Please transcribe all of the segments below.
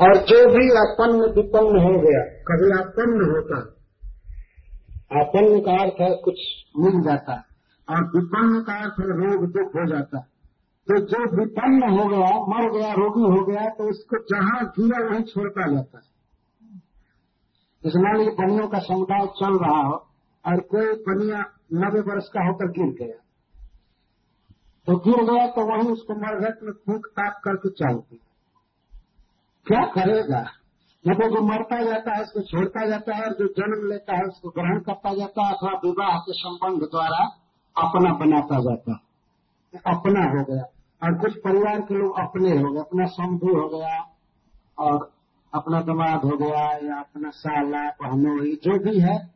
और जो भी अपन्न विपन्न हो गया, कभी अपन्न होता। अपन्न का अर्थ है कुछ मिल जाता। और विपन्न का अर्थ है रोग, दुख हो जाता। है तो जो विपन्न हो गया, मर गया, रोगी हो गया तो उसको जहाँ गिरा वहीं छोड़ता जाता है। इस मान लीजिए बनियों का समुदाय चल रहा हो, और कोई बनिया नब्बे वर्ष का होकर गिर गया। तो गिर गया तो वहीं उसको मरघट में फूक ताप करके चलती क्या करेगा? मतलब जो मरता जाता है, उसको छोड़ता जाता है और जो जन्म लेता है, उसको ग्रहण करता जाता है अथवा विवाह के संबंध द्वारा अपना बनाता जाता है। अपना हो गया। और कुछ परिवार के लोग अपने हो गए। अपना शंभु हो गया और अपना दमाद हो गया या अपना साला पहनोई जो भी है,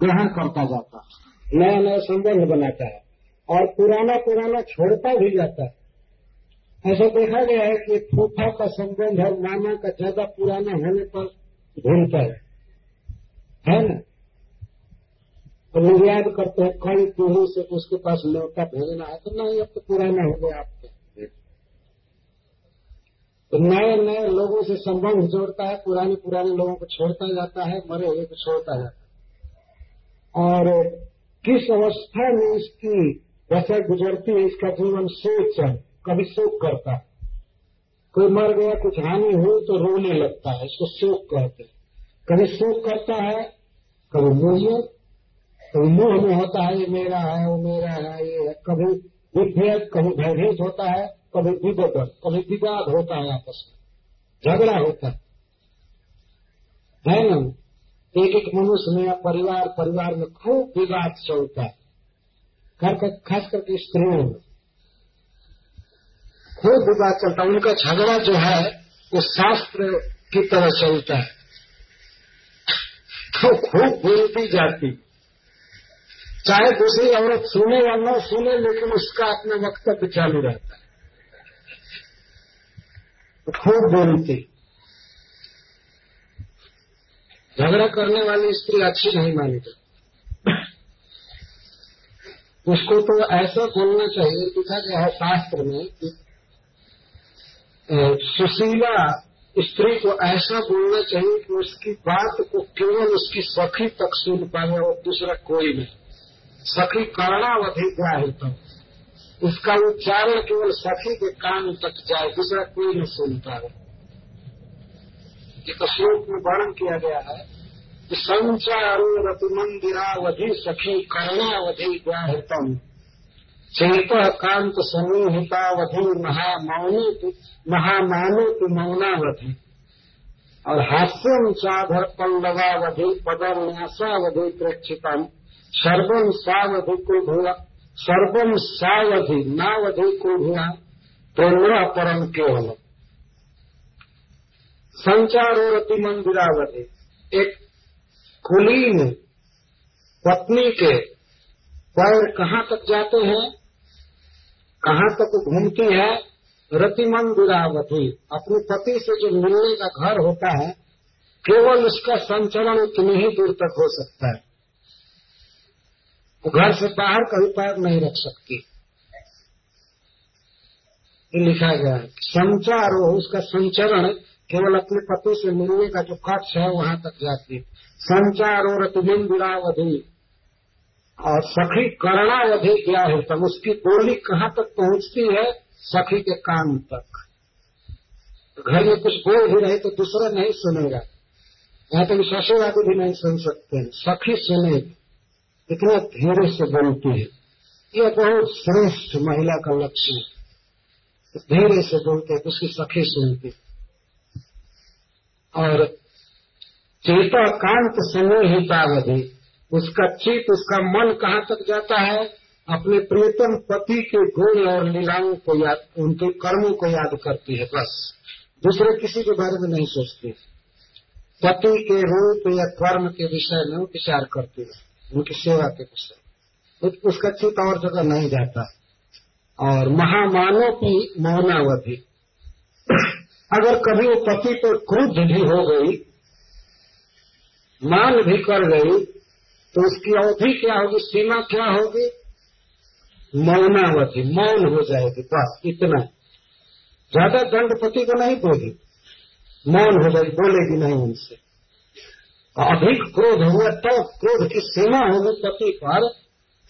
ग्रहण करता जाता नया नया संबंध बनाता है। और पुराना पुराना छोड़ता भी जाता है। ऐसा देखा गया है कि फूफा का संबंध और मामा का ज़्यादा पुराना होने पर भूलता है। है ना? तो लोग याद करते हैं कई पीढ़ी से उसके पास लौटा भेजना है तो नहीं, अब तो पुराना हो गया आपके। तो नए नए लोगों से संबंध जोड़ता है, पुराने पुराने लोगों को छोड़ता जाता है, मरे हुए को छोड़ता जाता है। और किस अवस्था में इसकी दशा गुजरती है, इसका जीवन सोच है? कभी शोक करता है। कोई मर गया, कुछ हानि हुई तो रोने लगता है इसको शोक कहते हैं। कभी शोक करता है, कभी मुझे कभी मुँह में होता है, ये मेरा है, वो मेरा है, ये है। कभी विभेद, कभी भयभीत होता है, कभी विगत कभी विवाद होता है आपस में। झगड़ा होता है। है ना? एक एक मनुष्य में या परिवार परिवार में खूब विवाद चलता है। खास करके स्त्रियों में। खूब विवाद चलता है, उनका झगड़ा जो है, वो शास्त्र की तरह चलता है। तो खूब बोलती जाती। चाहे दूसरी औरत सुने या न सुने, लेकिन उसका अपना वक्तव्य चालू रहता है। तो खूब बोलती। झगड़ा करने वाली स्त्री अच्छी नहीं मानी जाती उसको तो ऐसा बोलना चाहिए लिखा गया है शास्त्र में कि सुशीला स्त्री को ऐसा बोलना चाहिए कि उसकी बात को केवल उसकी सखी तक सुन पाए और दूसरा कोई नहीं। सखी कर्णावधि ग्राहित उसका उच्चारण केवल सखी के कान तक जाए, दूसरा कोई नहीं सुन पाए तो श्लोक में वर्णन किया गया है कि संचारो रति मंदिरावधि सखी कर्णावधि ग्राहितम चेत कांत समूहितावधि महामौनी महामानोत मौनावधि। और हास्यम चाधर पल्लवावधि पदन्यासावधि प्रेक्षितम। सर्वम सावधि को भूया सर्वम सावधि नावधि को भूया प्रेमरा परम केवल संचारोरति मंदिरावधि एक कुलीन पत्नी के पैर कहाँ तक जाते हैं? कहाँ तक घूमती है? रति मंदिरावधि अपने पति से जो मिलने का घर होता है, केवल उसका संचरण उतनी ही दूर तक हो सकता है। वो घर से बाहर कभी पैर नहीं रख सकती। ये लिखा गया है। संचार हो, उसका संचरण केवल अपने पति से मिलने का जो कक्ष है, वहाँ तक जाती है। संचार और अतिबिंदुरावधि और सखी करणावधि क्या है? तब उसकी बोली कहाँ तक पहुँचती है? सखी के कान तक। घर में कुछ बोल भी रहे तो दूसरा नहीं सुनेगा। यहाँ तक ससुरादी भी नहीं सुन सकते हैं। सखी सुने, इतना धीरे से बोलती है। यह बहुत श्रेष्ठ महिला का लक्ष्य है। धीरे से बोलते हैं, उसकी सखी सुनती और चेता कांत समूहितावधि उसका चित, उसका मन कहाँ तक जाता है? अपने प्रियतम पति के गुण और लीलाओं को याद, उनके कर्मों को याद करती है, बस। दूसरे किसी के बारे में नहीं सोचती। पति के रूप या कर्म के विषय में विचार करती है, उनकी सेवा के विषय। उसका चित और जगह नहीं जाता। और महामानव की मौनावधि। अगर कभी वो पति पर क्रुद्ध भी हो गई, मान भी कर गई तो उसकी अवधि क्या होगी? सीमा क्या होगी? मौनावधि, मौन हो जाएगी, बस इतना। ज़्यादा दंड पति को नहीं बोली। मौन हो जाएगी, बोलेगी नहीं उनसे। अधिक क्रोध हुआ तो क्रोध की सीमा होगी पति पर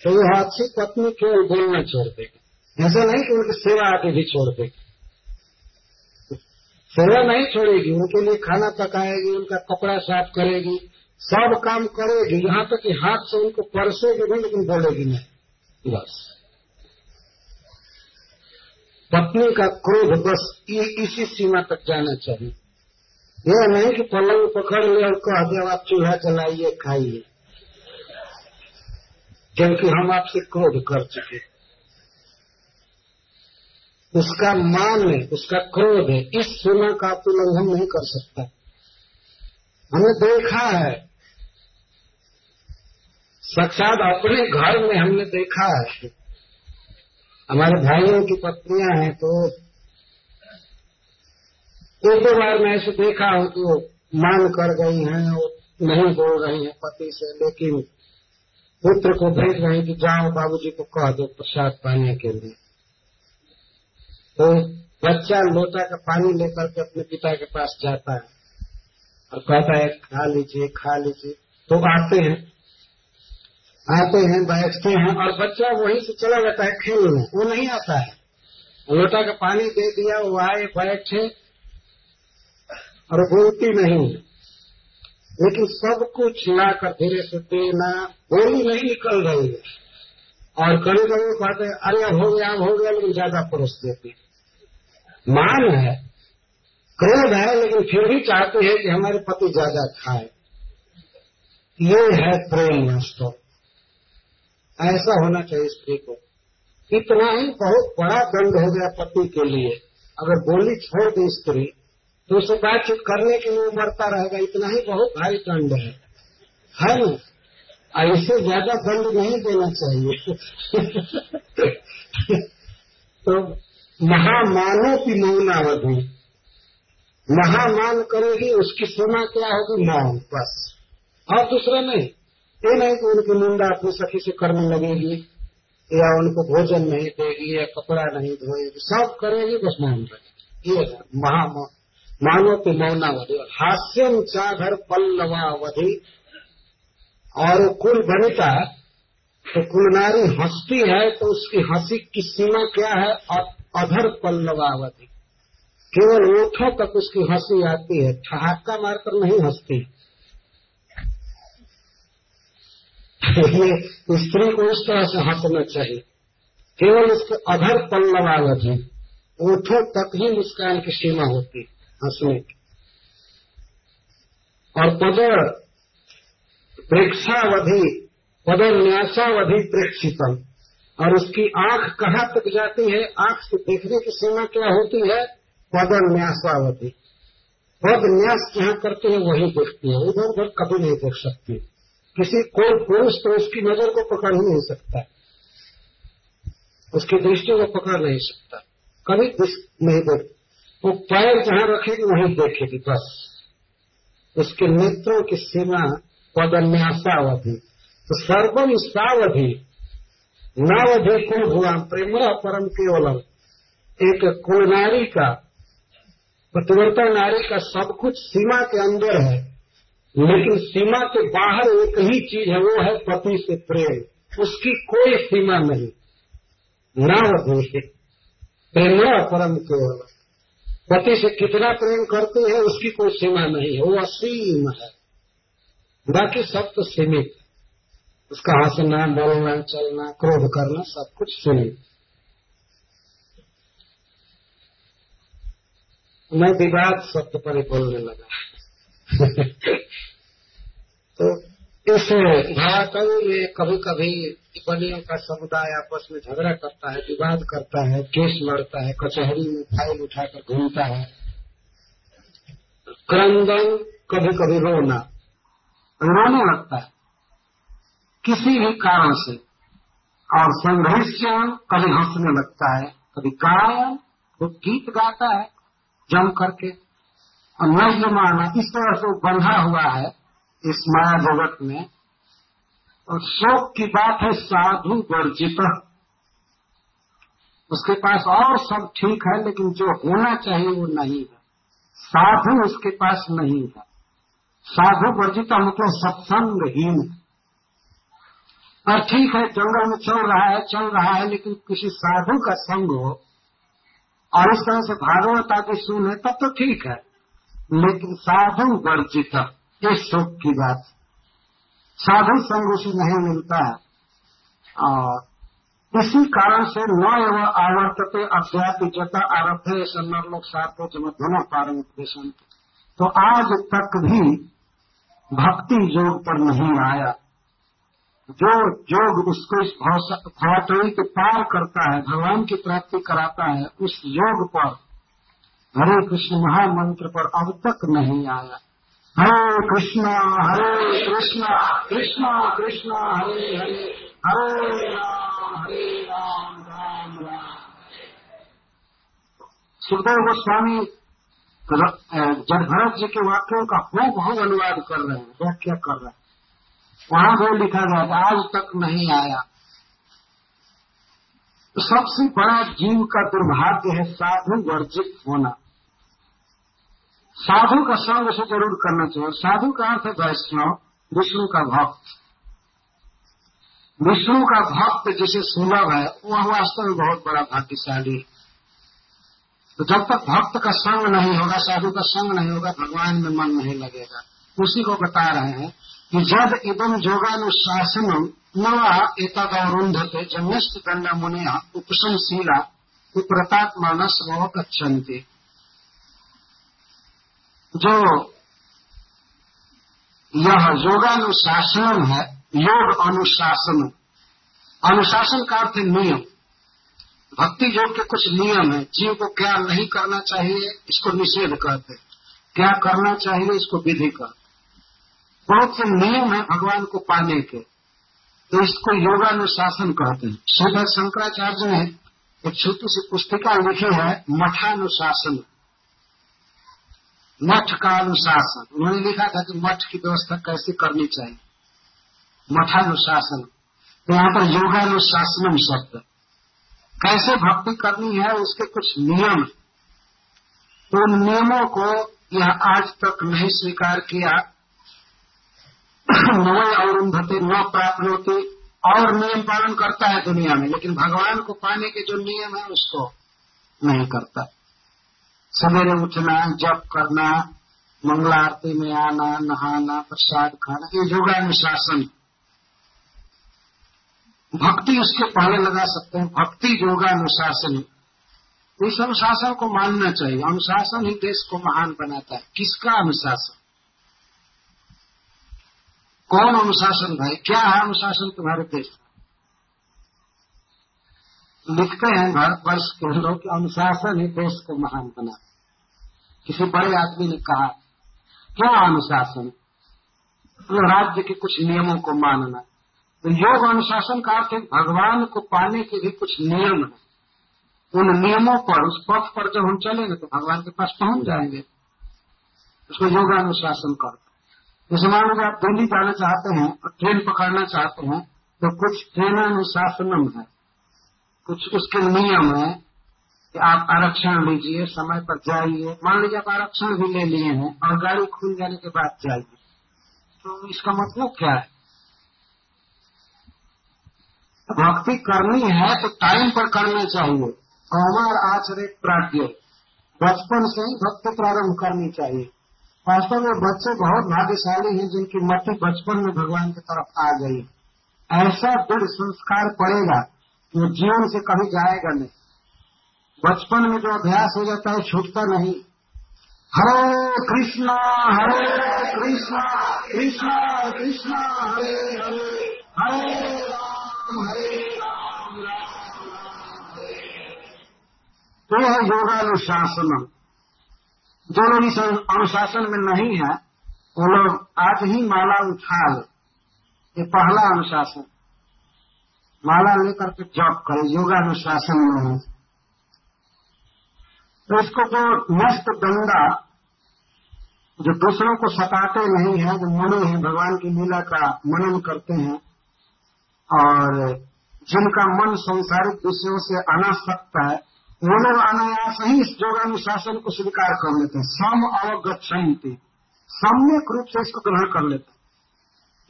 तो वो अच्छी पत्नी केवल बोलना छोड़ देगी? ऐसा नहीं कि उनकी सेवा आके भी छोड़ देगी। सेवा नहीं छोड़ेगी, उनके लिए खाना पकाएगी, उनका कपड़ा साफ़ करेगी सब काम करेगी यहाँ तक कि हाथ से उनको परसेगी भी, लेकिन बोलेगी नहीं। बस। पत्नी का क्रोध बस इसी सीमा तक जाना चाहिए। यह नहीं कि पलंग पकड़ ले और कह दे आप चूल्हा चलाइए खाइए। क्योंकि हम आपसे क्रोध कर चुके उसका मान है, उसका क्रोध है, इस सीमा का आप उल्लंघन नहीं कर सकता। हमने देखा है साक्षात अपने घर में हमने देखा है हमारे भाइयों की पत्नियाँ हैं तो एक दो बार मैं ऐसे देखा हूँ कि वो मांग कर गई हैं और नहीं बोल रही हैं पति से, लेकिन पुत्र को भेज रहे हैं कि जाओ बाबूजी को कह दो प्रसाद पाने के लिए। तो बच्चा लोटा का पानी लेकर के अपने पिता के पास जाता है और कहता है, खा लीजिए खा लीजिए। तो आते हैं। आते हैं, बैठते हैं और बच्चा वहीं से चला जाता है खेलने वो नहीं आता है। लोटा का पानी दे दिया, वो आए, बैठे और बोलती नहीं। लेकिन सब कुछ ला कर धीरे से देना बोली नहीं निकल रही है। और कभी कभी कहते हैं, अरे हो गया हो गया, लेकिन ज़्यादा परोस देती मान है, क्रोध है, लेकिन फिर भी चाहते हैं कि हमारे पति ज़्यादा खाए। ये है प्रेम वास्तव। ऐसा होना चाहिए स्त्री को। इतना ही बहुत बड़ा दंड हो गया पति के लिए। अगर बोली छोड़ दी स्त्री तो उसे बातचीत करने के लिए बढ़ता रहेगा। इतना ही बहुत भारी दंड है। है ना? इससे ज़्यादा दंड नहीं देना चाहिए। तो महामानों की मौनावधि। महामान करेगी उसकी सीमा क्या होगी? मौन, बस। और दूसरा नहीं। ये नहीं कि उनकी निंदा अपनी सखी से करने लगेगी या उनको भोजन नहीं देगी, या कपड़ा नहीं धोएगी, सब करेगी, बस मौन रहेगी। ये महा मानो तो मौनावधि हास्यम चाधर पल्लवावधि। और कुल बनिता तो कुल नारी हंसती है तो उसकी हँसी की सीमा क्या है? और अधर पल्लवावधि। केवल ओठों तक उसकी हँसी आती है, ठहाका मारकर नहीं हंसती। स्त्री को इस तरह से हंसना चाहिए। केवल उसके अधर पल्लवावधि ओठों तक ही मुस्कान की सीमा होती हंसने की। और पद प्रेक्षावधि पद न्यासावधि प्रेक्षितम। और उसकी आँख कहाँ तक जाती है, आँख से देखने की सीमा क्या होती है? पद न्यासावधि। पद न्यास जहाँ करते हैं, वही देखती है। उधर उधर कभी नहीं देख सकती। किसी कोई पुरुष तो उसकी नज़र को पकड़ ही नहीं सकता। उसकी दृष्टि को पकड़ नहीं सकता। कभी नहीं देख वो पैर जहाँ रखेगी, वहीं देखेगी, बस। उसके नेत्रों की सीमा पदन्यासावधि। तो सर्वम सावधि। नावधि कुल हुआ प्रेम, परम केवलम। एक कुल नारी का पतिव्रता नारी का सब कुछ सीमा के अंदर है। लेकिन सीमा के बाहर एक ही चीज़ है, वो है पति से प्रेम। उसकी कोई सीमा नहीं। नावधि प्रेम परम केवलम पति से कितना प्रेम करते हैं, उसकी कोई सीमा नहीं है। वो असीम है। बाकी सब तो सीमित उसका हंसना, बोलना, चलना, क्रोध करना, सब कुछ सीमित मैं विवाद शब्द पर ही बोलने लगा। तो इस भावाकवि में कभी कभी टिप्पणियों का समुदाय आपस में झगड़ा करता है, विवाद करता है, केस लड़ता है, कचहरी में फ़ाइल उठाकर घूमता है। क्रंदन कभी कभी रोना, रोने लगता है। किसी भी कारण से, और संघर्ष कभी हंसने लगता है, कभी गायन तो गीत गाता है, जम करके। और नज्म मानना इस तरह से बंधा हुआ है इस माया जगत में। और शोक की बात है, साधु वर्जित। उसके पास और सब ठीक है, लेकिन जो होना चाहिए वो नहीं है। साधु उसके पास नहीं है। साधु वर्जित मतलब सत्संगहीन और ठीक है, जंगल में चल रहा है, चल रहा है, लेकिन किसी साधु का संग हो। और इस तरह से भागवत आदि सुने तब तो ठीक है। लेकिन साधु वर्जित ये शोक की बात साधु संग उसे नहीं मिलता और इसी कारण से न एवं आवर्तते अध्यात्म जता आरभ है सन्नर लोग जब दोनों पारंग तो आज तक भी भक्ति योग पर नहीं आया। जो योग उसको इस भावटरी के पार करता है, भगवान की प्राप्ति कराता है, उस योग पर हरे कृष्ण महामंत्र पर अब तक नहीं आया। हरे कृष्ण हरे कृष्ण कृष्ण कृष्ण, हरे हरे हरे राम हरे राम राम राम। सुखदेव गोस्वामी जब भरत जी के वाक्यों का हो बहु अनुवाद कर रहे हैं, व्याख्या कर रहे हैं। वहाँ वो लिखा गया, आज तक नहीं आया। सबसे बड़ा जीव का दुर्भाग्य है साधु वर्जित होना। साधु का संग उसे ज़रूर करना चाहिए। साधु का अर्थ है वैष्णव, विष्णु का भक्त। विष्णु का भक्त जिसे सुलभ है, वह वास्तव में बहुत बड़ा भाग्यशाली है। तो जब तक भक्त का संग नहीं होगा, साधु का संग नहीं होगा, भगवान में मन नहीं लगेगा। उसी को बता रहे हैं यद इदम योगानुशासनम नवा एतदवरुंधते जन्यस्त दंड मुनिया उपशमशीला विप्रतात्मान स्व गच्छन्ति जो यह योगानुशासन है, योग अनुशासन। अनुशासन का अर्थ नियम। भक्ति योग के कुछ नियम है, जीव को क्या नहीं करना चाहिए, इसको निषेध कहते क्या करना चाहिए, इसको विधि कहते बहुत से नियम है भगवान को पाने के। तो इसको योगानुशासन कहते हैं। श्रीधर शंकराचार्य ने एक छोटी सी पुस्तिका लिखी है, मठानुशासन। मठ का अनुशासन। उन्होंने लिखा था कि मठ की व्यवस्था कैसे करनी चाहिए। मठानुशासन। तो यहाँ पर योगानुशासनम शब्द। कैसे भक्ति करनी है, उसके कुछ नियम तो उन नियमों को यह आज तक नहीं स्वीकार किया। नवय अरुंधते न प्राप्त और नियम पालन करता है दुनिया में, लेकिन भगवान को पाने के जो नियम है, उसको नहीं करता। सवेरे उठना, जप करना, मंगला आरती में आना, नहाना, प्रसाद खाना, ये योगानुशासन। भक्ति उसके पहले लगा सकते हैं। भक्ति, योगानुशासन इस अनुशासन को मानना चाहिए। अनुशासन ही देश को महान बनाता है। किसका अनुशासन? कौन अनुशासन भाई? क्या है अनुशासन तुम्हारे देश में लिखते हैं भारतवर्ष के लोग कि अनुशासन ही देश को महान बना। किसी बड़े आदमी ने कहा, क्या अनुशासन? तो राज्य के कुछ नियमों को मानना। तो योग अनुशासन का अर्थ भगवान को पाने के भी कुछ नियम है। उन नियमों पर, उस पथ पर जब हम चलेंगे तो भगवान के पास पहुँच जाएँगे। उसको योगानुशासन करते जैसे मान लीजिए आप दिल्ली जाना चाहते हैं और ट्रेन पकड़ना चाहते हैं तो कुछ ट्रेनानुशासनम है कुछ उसके नियम है कि आप आरक्षण लीजिए, समय पर जाइए। मान लीजिए आप आरक्षण भी ले लिए हैं और गाड़ी खुल जाने के बाद जाइए। तो इसका मतलब क्या है? भक्ति करनी है तो टाइम पर करना चाहिए। कौमार आचरित प्राग्ञ बचपन से ही भक्ति प्रारंभ करनी चाहिए। वास्तव में बच्चे बहुत भाग्यशाली हैं जिनकी मट्टी बचपन में भगवान की तरफ़ आ गई ऐसा दृढ़ संस्कार पड़ेगा कि जीवन से कभी जाएगा नहीं। बचपन में जो अभ्यास हो जाता है, छूटता नहीं। हरे कृष्णा हरे कृष्णा कृष्णा कृष्णा, हरे हरे हरे राम हरे राम राम राम। हरे तो है योगानुशासनम। जो लोग इस अनुशासन में नहीं है, वो लोग आज ही माला उठा ले। ये पहला अनुशासन। माला लेकर के जॉब करे, योगानुशासन में है। तो इसको जो मस्त दंडा जो दूसरों को सताते नहीं है, जो मुनि हैं, भगवान की लीला का मनन करते हैं, और जिनका मन संसारिक विषयों से अनासक्त है वो लोग अनायास ही इस योगानुशासन को स्वीकार कर लेते हैं। सम अवगछंती सम्यक रूप से इसको ग्रहण कर लेते हैं।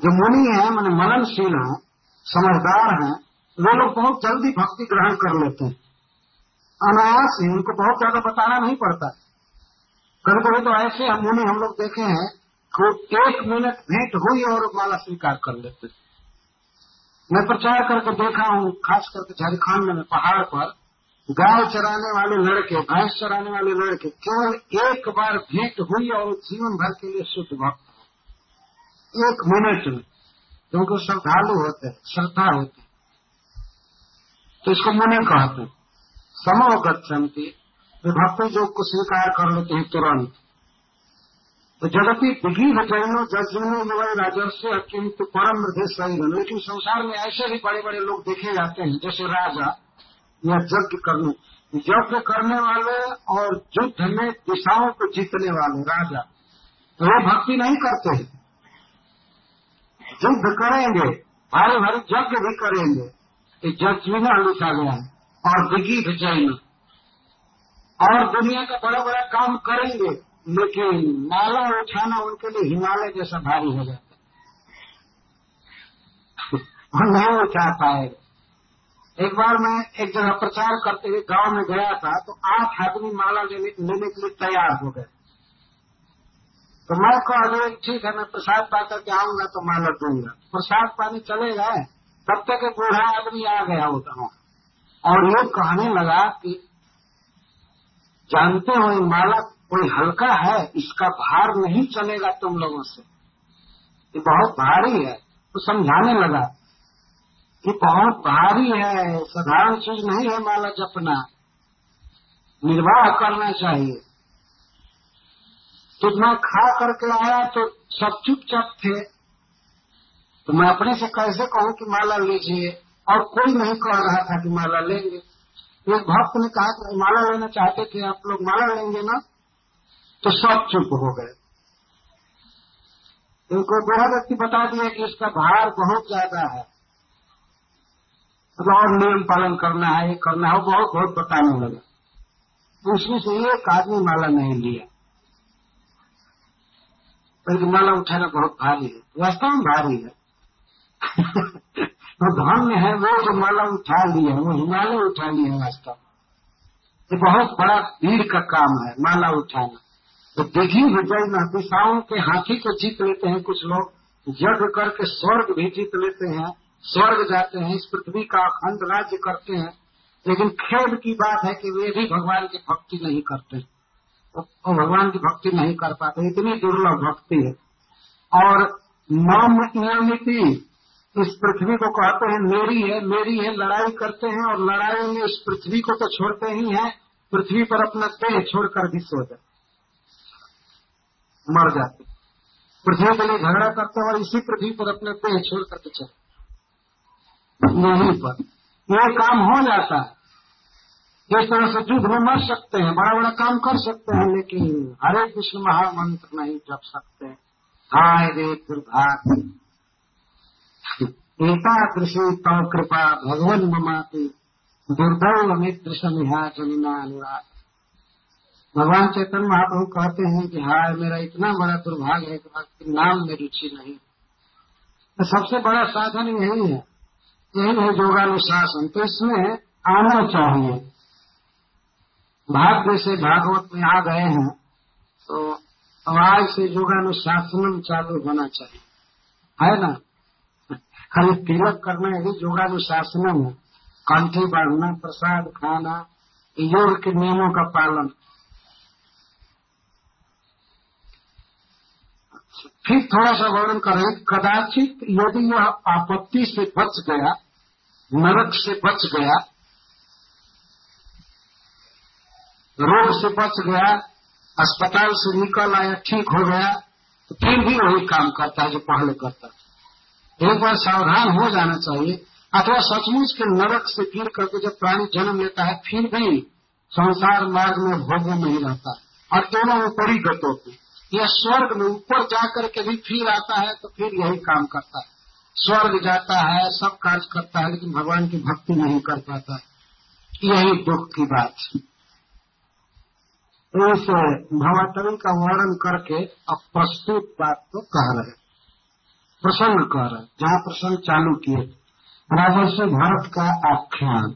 जो मुनि है, मैंने मननशील है, समझदार है, वो लोग बहुत जल्दी भक्ति ग्रहण कर लेते हैं। अनायास ही उनको बहुत ज़्यादा बताना नहीं पड़ता। कभी कभी तो ऐसे हम मुनि हम लोग देखे हैं कि एक मिनट भेंट हुई और माला स्वीकार कर लेते मैं प्रचार करके देखा हूँ, खास करके झारखंड में, पहाड़ पर गाय चराने वाले लड़के, भैंस चराने वाले लड़के, केवल एक बार भेंट हुई और जीवन भर के लिए शुद्ध भक्त एक मिनट में क्योंकि श्रद्धालु होते हैं, श्रद्धा होती तो इसको मुनि कहते हैं। समोगछन्ति वे भक्ति को स्वीकार कर लेते हैं तुरंत। तो जगती विघी जैनो जजनो युवा राजस्व किंतु परम मृदे सही लेकिन संसार में ऐसे भी बड़े बड़े लोग देखे जाते हैं, जैसे राजा या यज्ञ करने। यज्ञ करने वाले और युद्ध में दिशाओं को जीतने वाले राजा तो वो भक्ति नहीं करते युद्ध करेंगे, भारी भारी यज्ञ भी करेंगे। यज्ञ लिखा गया है, और दिगी जैन और दुनिया का बड़ा बड़ा काम करेंगे, लेकिन माला उठाना उनके लिए हिमालय जैसा भारी हो जाता है। नहीं उठा पाएगा। एक बार मैं एक जगह प्रचार करते हुए गाँव में गया था तो आठ आदमी माला लेने, लेने के लिए तैयार हो गए। तो मैं कह ठीक है मैं प्रसाद पा करके आऊँगा तो माला दूँगा। प्रसाद पानी चले गए तब तक एक बूढ़ा आदमी आ गया होता हूँ और ये कहने लगा कि जानते हो ये माला कोई हल्का है इसका भार नहीं चलेगा तुम लोगों से? ये बहुत भारी है। तो समझाने लगा कि बहुत भारी है, साधारण चीज़ नहीं है माला जपना निर्वाह करना चाहिए। तो मैं खा करके आया तो सब चुपचाप थे। तो मैं अपने से कैसे कहूँ कि माला लीजिए? और कोई नहीं कह रहा था कि माला लेंगे। एक भक्त ने कहा कि माला लेना चाहते थे, आप लोग माला लेंगे ना? तो सब चुप हो गए। इनको बूढ़ा व्यक्ति बता दिया कि इसका भार बहुत ज़्यादा है। और नियम पालन करना है करना है बहुत बहुत बताने लगा। उसमें से एक आदमी माला नहीं लिया। बल्कि माला उठाना बहुत भारी है। वास्तव में भारी है। तो धन्य है, वो जो माला उठा लिया वो हिमालय उठा लिया वास्तव ये बहुत बड़ा भीड़ का काम है, माला उठाना। तो देखी विजय दिशाओं के हाथी को जीत लेते हैं, कुछ लोग यज्ञ करके स्वर्ग भी जीत लेते हैं। स्वर्ग जाते हैं, इस पृथ्वी का अखंड राज्य करते हैं, लेकिन खेद की बात है कि वे भी भगवान की भक्ति नहीं करते। तो भगवान की भक्ति नहीं कर पाते, इतनी दुर्लभ भक्ति है। और मम नियमिति इस पृथ्वी को कहते हैं, मेरी है मेरी है, लड़ाई करते हैं, और लड़ाई में इस पृथ्वी को तो छोड़ते ही हैं, पृथ्वी पर अपना देह छोड़कर भी सो जाते मर जाते पृथ्वी के लिए झगड़ा करते हैं, और इसी पृथ्वी पर अपने देह छोड़कर करके चलते नहीं पर। यह काम हो जाता। है इस तरह से युद्ध में मर सकते हैं, बड़ा बड़ा काम कर सकते हैं, लेकिन हरे कृष्ण महामंत्र नहीं जप सकते। हाय रे दुर्भाग्य। कृषि तव कृपा, भगवान ममाती। दुर्दैव मित्र समिहा जनिना अनुराग। भगवान चैतन्य महाप्रभु कहते हैं कि हाय, मेरा इतना बड़ा दुर्भाग्य है कि नाम में रुचि नहीं। तो सबसे बड़ा साधन यही है। यही है योगानुशासन। तो इसमें आना चाहिए। भाग्य से भागवत में आ गए हैं तो आज से योगानुशासन चालू होना चाहिए। है ना? खाली तिलक करना यही योगानुशासन है। कंठी बांधना, प्रसाद खाना, योग के नियमों का पालन। फिर थोड़ा सा वर्णन करें। कदाचित यदि यह आपत्ति से बच गया, नरक से बच गया, रोग से बच गया, अस्पताल से निकल आया, ठीक हो गया तो फिर भी वही काम करता है जो पहले करता था। एक बार सावधान हो जाना चाहिए। अथवा सचमुच के नरक से गिर करके जब प्राणी जन्म लेता है, फिर भी संसार मार्ग में भोगों में ही रहता है। और दोनों ऊपरी गतों की यह स्वर्ग में ऊपर जाकर के भी फिर आता है तो फिर यही काम करता है। स्वर्ग जाता है, सब कार्य करता है, लेकिन भगवान की भक्ति नहीं कर पाता। यही दुख की बात। इस भवाटवी का वर्णन करके अब प्रस्तुत बात तो कह रहे प्रसंग कह रहे जहाँ प्रसंग चालू किए। राजस्व भारत का आख्यान।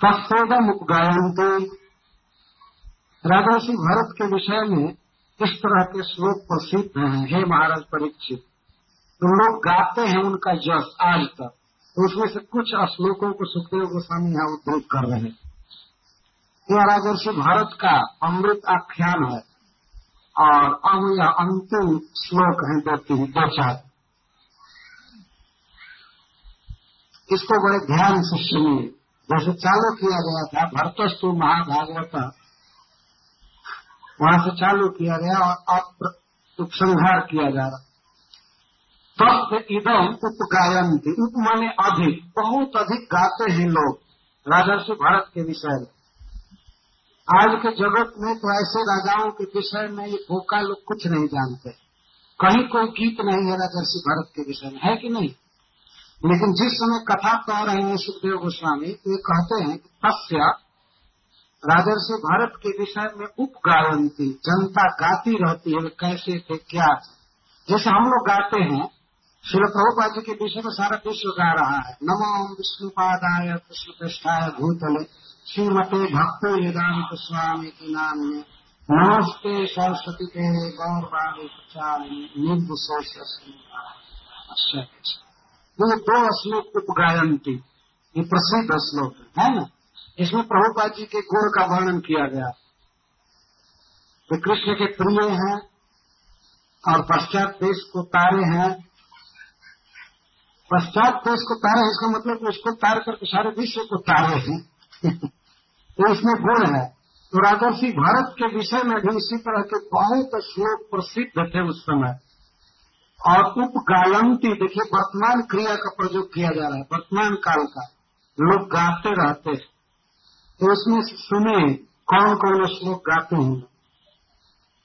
तत्सोदम उपगायंती राजर्षि भरत के विषय में इस तरह के श्लोक प्रसिद्ध हैं। हे महाराज परीक्षित तो लोग गाते हैं उनका जस आज तक तो उसमें से कुछ श्लोकों को सुखदेव गोस्वामी यहाँ उद्धृत कर रहे हैं। यह राजर्षि, भारत का अमृत आख्यान है, और अब यह अंतिम श्लोक है दो तीन, दो चार। इसको बड़े ध्यान से सुनिए। जैसे चालू किया गया था, भरतस्तु महाभागवत वहाँ से चालू किया गया और अब उपसंहार किया जा रहा। तब इदम उपगायंती उप माने अधिक, बहुत अधिक गाते हैं लोग राजर्षि भारत के विषय में। आज के जगत में तो ऐसे राजाओं के विषय में ये भूखा लोग कुछ नहीं जानते। कहीं कोई गीत नहीं है राजर्षि भारत के विषय में, है कि नहीं? लेकिन जिस समय कथा कह रहे हैं सुखदेव गोस्वामी तो ये कहते हैं कि तस्य राजर्षि भारत के विषय में उपगायंती जनता गाती रहती है कैसे थे, क्या जैसे हम लोग गाते हैं, श्री प्रभुपा जी के विषय में सारा विश्व गा रहा है। नमो विष्णुपादाय कृष्ण पृष्ठाय भूतले, श्रीमते भक्त वेदांत स्वामी के नाम में नमस्ते सरस्वती के गौर अच्छा ये दो श्लोक उपगायंती ये प्रसिद्ध श्लोक है ना। इसमें प्रभुपाद जी के गुण का वर्णन किया गया। वे कृष्ण के प्रिय हैं और पश्चात देश को तारे हैं। पश्चात देश को तारे इसका मतलब उसको तार करके सारे विश्व को तारे हैं। तो इसमें गुण है। तो राजर्षि भारत के विषय में भी इसी तरह के बहुत श्लोक प्रसिद्ध थे उस समय। और उपगायंती देखिए, वर्तमान क्रिया का प्रयोग किया जा रहा है, वर्तमान काल का। लोग गाते रहते हैं। उसमें सुने कौन कौन श्लोक गाते हैं।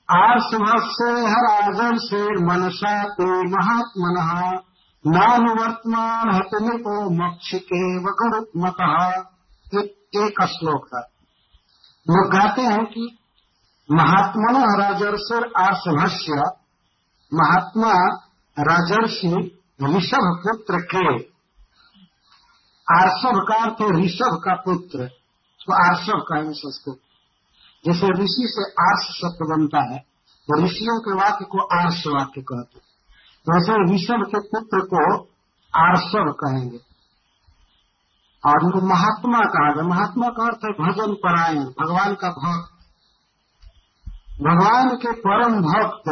आर्ष से हर आजर से मनसा ते महात्मन नाम वर्तमान हतनिको मक्षिके वगुरुत्मत एक श्लोक था। लोग गाते हैं कि महात्मन राजर्षर आर्षभस्य महात्मा राजर्षि ऋषभ पुत्र के आर्षभ का अर्थ ऋषभ का पुत्र। उसको आर्षभ कहेंगे संस्कृत जैसे ऋषि से आर्ष शब्द बनता है तो ऋषियों के वाक्य को आर्ष वाक्य कहते हैं। वैसे ऋषभ के पुत्र को आर्षभ कहेंगे। और उनको महात्मा कहा गया महात्मा का अर्थ है भजन परायण, भगवान का भक्त। भगवान के परम भक्त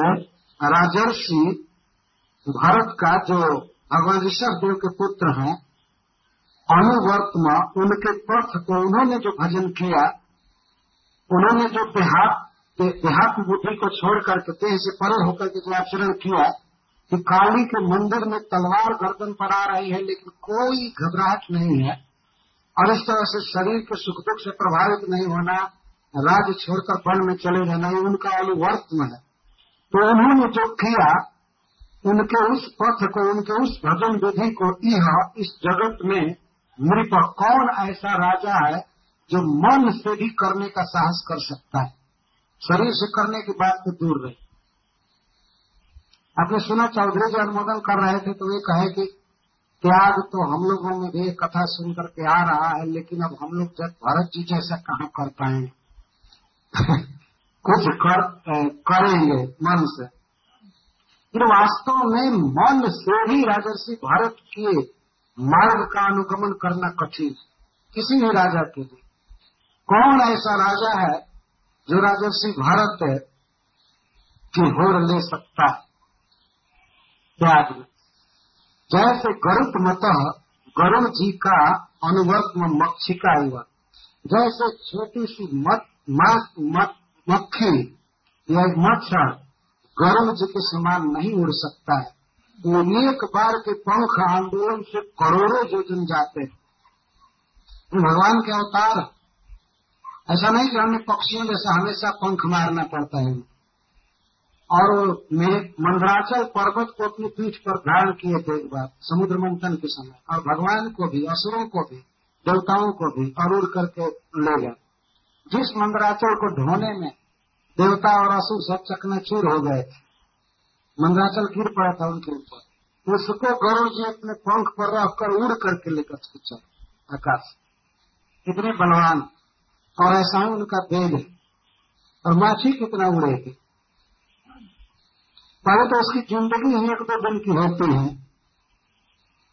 राजर्षि, भारत का जो भगवान ऋषभ देव के पुत्र हैं अनुवर्तमा उनके पथ को उन्होंने जो भजन किया, उन्होंने जो देहात देहात बुद्धि को छोड़ करके देह से परे होकर के जो आचरण किया कि काली के मंदिर में तलवार गर्दन पर आ रही है, लेकिन कोई घबराहट नहीं है। और इस तरह से शरीर के सुख दुख से प्रभावित नहीं होना राज्य छोड़कर वन में चले जाना, ये उनका अनुवर्तम है। तो उन्होंने जो किया, उनके उस पथ को, उनके उस भजन विधि को यह इस जगत में नृप कौन ऐसा राजा है जो मन से भी करने का साहस कर सकता है? शरीर से करने की बात तो दूर रही। आपने सुना चौधरी जी अनुमोदन कर रहे थे तो वे कहे कि त्याग तो हम लोगों में भी कथा सुन करके आ रहा है, लेकिन अब हम लोग जब भरत जी जैसा कहाँ कर पाएँगे? कुछ कर करेंगे मन से। वास्तव में मन से ही राजर्षि भारत के मार्ग का अनुगमन करना कठिन किसी भी राजा के लिए। कौन ऐसा राजा है जो राजर्षि भारत की होर ले सकता है? जैसे गरुड़ मत गरुड़ जी का अनुवर्त मक्षिका हुआ जैसे छोटी सी मत, मक्खी या मच्छर गरुड़ जी के समान नहीं उड़ सकता है। एक बार के पंख आंदोलन से करोड़ों योजन जाते हैं। भगवान के अवतार ऐसा नहीं कि हमें पक्षियों जैसा हमेशा पंख मारना पड़ता है। और मेरे मंदराचल पर्वत को अपनी पीठ पर धारण किए थे एक बार, समुद्र मंथन के समय। और भगवान को भी, असुरों को भी, देवताओं को भी उड़ करके ले गए। जिस मंदराचल को ढोने में देवता और असुर सब चकनाचूर हो गए थे मंदराचल गिर पड़ा था उनके ऊपर। उसको गौरव जी अपने पंख पर रखकर उड़ करके लेकर चल। आकाश, कितने बलवान और ऐसा ही उनका वेग है। और माछी कितना उड़ेगी पहले तो उसकी ज़िंदगी ही एक दो दिन की होती है।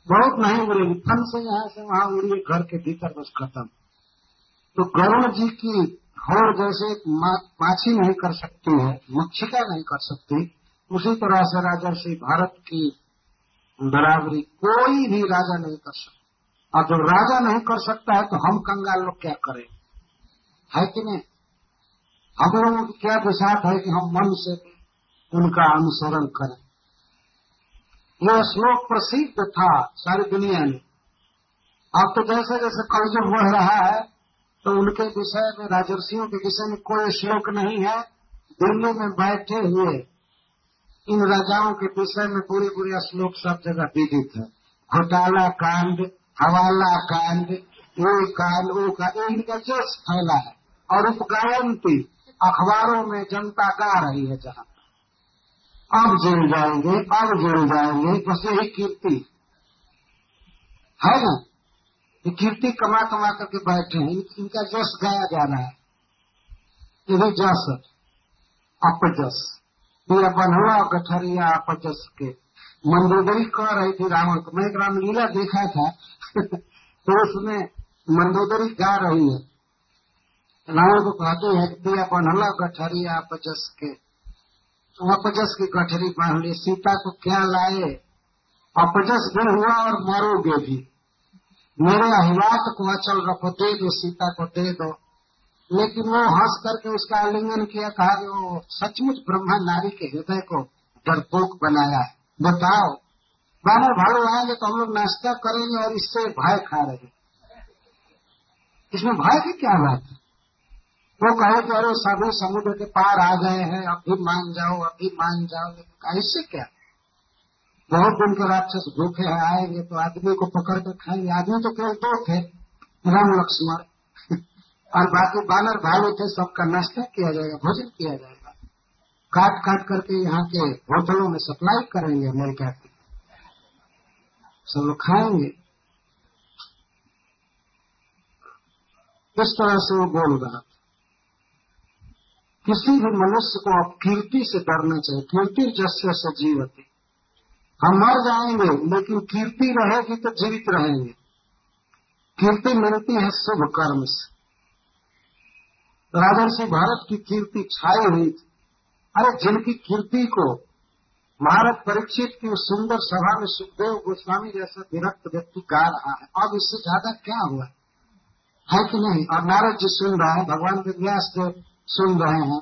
बहुत नहीं उड़ेगी। फन से यहाँ से वहाँ उड़िए, घर के भीतर बस खत्म। तो गरुण जी की होड़ जैसे माछी नहीं कर सकती है, मच्छिका नहीं कर सकती। उसी तरह से राजर्षि भारत की बराबरी कोई भी राजा नहीं कर सकता। और जब राजा नहीं कर सकता है तो हम कंगाल लोग क्या करें? है कि नहीं? हम लोगों की क्या विषाद है कि हम मन से उनका अनुसरण करें? यह श्लोक प्रसिद्ध था सारी दुनिया में। अब तो जैसे जैसे कलयुग बढ़ रहा है तो उनके विषय में, राजर्षियों के विषय में कोई श्लोक नहीं है। दिल्ली में बैठे हुए इन राजाओं के विषय में पूरी पूरी श्लोक सब जगह विदित है। घोटाला कांड, हवाला कांड ये कांड, वो कांड इनका जस फैला है। और उपगायंती अखबारों में जनता गा रही है जहाँ। अब जुड़ जाएँगे, अब जुड़ जाएँगे, बस यही कीर्ति। है ना? ये कीर्ति कमा कमा करके बैठे हैं इनका जस गाया जा रहा है। यही जस अपजस। ये बनहुआ गठरिया अपजस के मंदोदरी कह रही थी रावण को। मैं एक रामलीला देखा था तो उसमें मंदोदरी गा रही है। रावण को कहते हैं दिया गठरिया अपजस के अपजस की गठरी बाँध ली, सीता को क्या लाए? अपजस भी हुआ और मरोगे भी। मेरे अहिवात को अचल रखो, दे दो, सीता को दे दो। लेकिन वो हंस करके उसका आलिंगन किया, कहा कि वो सचमुच ब्रह्मा नारी के हृदय को डरपोक बनाया है। बताओ बानर भाड़ो आएँगे तो हम लोग नाश्ता करेंगे और इससे भय खा रहे इसमें भय की क्या बात है? वो कहे कि अरे सभी समुद्र के पार आ गए हैं अब भी मान जाओ अब भी मान जाओ, लेकिन इससे क्या? बहुत दिन के राक्षस भूखे हैं, आएँगे तो आदमी को पकड़ कर खाएँगे। आदमी तो केवल दो थे, राम लक्ष्मण। और बाकी बानर भालू थे, सबका नाश्ता किया जाएगा, भोजन किया जाएगा। काट काट करके यहाँ के होटलों में सप्लाई करेंगे अमेरिका की। सब लोग खाएँगे। इस तरह से वो बोल रहा किसी भी मनुष्य को अब कीर्ति से डरना चाहिए, कीर्ति जस्य से जीवती हम मर जाएँगे, लेकिन कीर्ति रहेगी तो जीवित रहेंगे। कीर्ति मिलती है शुभ कर्म से। राजर्षि भारत की कीर्ति छाई हुई थी। अरे जिनकी कीर्ति को महाराज परीक्षित की उस सुंदर सभा में सुखदेव गोस्वामी जैसा विरक्त व्यक्ति गा रहा है। अब इससे ज़्यादा क्या हुआ? है कि नहीं? और नारद जी सुन रहे हैं, भगवान के व्यास देव सुन रहे हैं,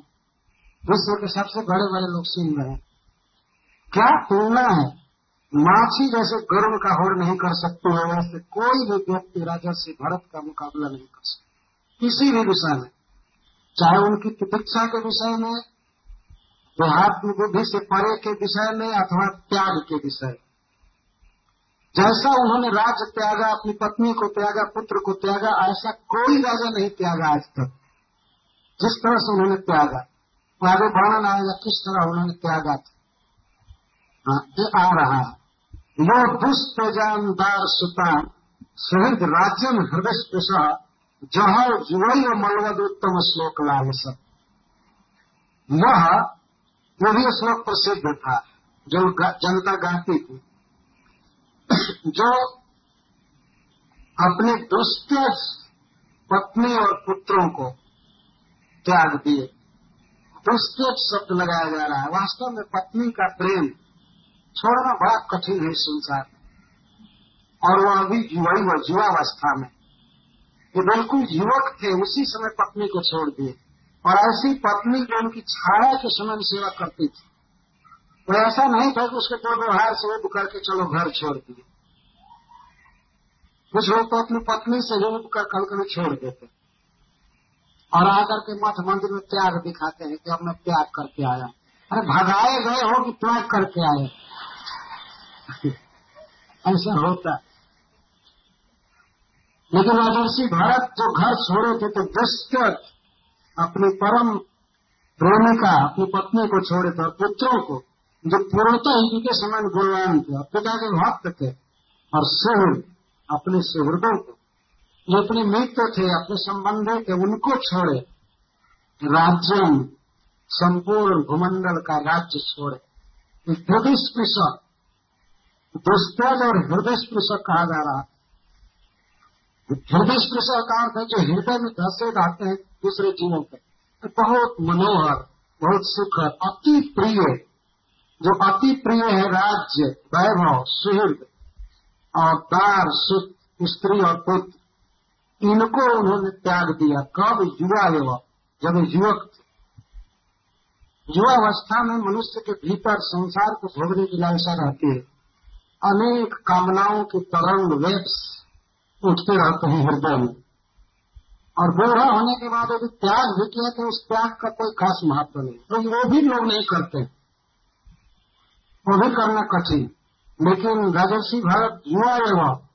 विश्व के सबसे बड़े बड़े लोग सुन रहे हैं। क्या तुलना है? माछी जैसे गर्व का होड़ नहीं कर सकते हैं वैसे कोई भी व्यक्ति राजा से भरत का मुकाबला नहीं कर सकता। किसी भी विषय में। चाहे उनकी प्रतीक्षा के विषय में देहात्म बुद्धि से परे के विषय में अथवा त्याग के विषय जैसा उन्होंने राज्य त्यागा अपनी पत्नी को त्यागा पुत्र को त्यागा ऐसा कोई राजा नहीं त्यागा आज तक। जिस तरह से उन्होंने त्यागा आगे वर्णन आएगा किस तरह उन्होंने त्यागा था। हाँ, ये आ रहा है। यो दुष्प्रजानदार सुतान शहीद में हृदय स्पृश जह जुवई मलवद उत्तम श्लोक लाभ सब। वह जो भी श्लोक प्रसिद्ध था, जो जनता गाती थी। जो अपने दुष्ट पत्नी और पुत्रों को त्याग दिए। दुष्टेट शब्द लगाया जा रहा है। वास्तव में पत्नी का प्रेम छोड़ना बड़ा कठिन है संसार और वह अभी युवाई व युवावस्था में। ये बिल्कुल युवक थे, उसी समय पत्नी को छोड़ दिए। और ऐसी पत्नी जो उनकी छाया के समय सेवा करती थी। तो ऐसा नहीं था कि उसके दो व्यवहार से उब करके चलो घर छोड़ दिए। कुछ लोग तो अपनी पत्नी से उब कर कल कभी छोड़ देते। और आकर के मठ मंदिर में त्याग दिखाते हैं कि अब मैं त्याग करके आया। अरे भगाए गए हो कि त्याग करके आए? ऐसा होता लेकिन राजर्षि भरत जो घर छोड़े थे तो दुष्ट अपनी परम प्रेमिका, अपनी पत्नी को छोड़े थे और पुत्रों को, जो पूर्णतः ही के समान गुणवान थे और पिता के भक्त थे और सुहृद अपने सुहृदों को जो अपने मित्र थे, अपने संबंधी थे, उनको छोड़े, राज्यम संपूर्ण भूमंडल का राज्य छोड़े। हृदय स्पृशक दुष्टज और हृदय स्पृशक कहा जा रहा हृदय का अर्थ है जो हृदय में धसे रहते हैं, दूसरे जीवों तो बहुत मनोहर, बहुत सुखद, अति प्रिय, जो अति प्रिय है राज्य, वैभव, सुहृद और दार सुख स्त्री और पुत्र, इनको उन्होंने त्याग दिया। कब? युवा युवा जब युवक युवावस्था में मनुष्य के भीतर संसार को भोगने की लालसा रहती है। अनेक कामनाओं के तरंग वेब्स उठते रहते हैं हृदय में। और बूढ़ा होने के बाद यदि त्याग भी किया तो उस त्याग का कोई खास महत्व नहीं। तो वो भी लोग नहीं करते। वो भी करना कठिन। लेकिन राजर्षि भारत युवा एवं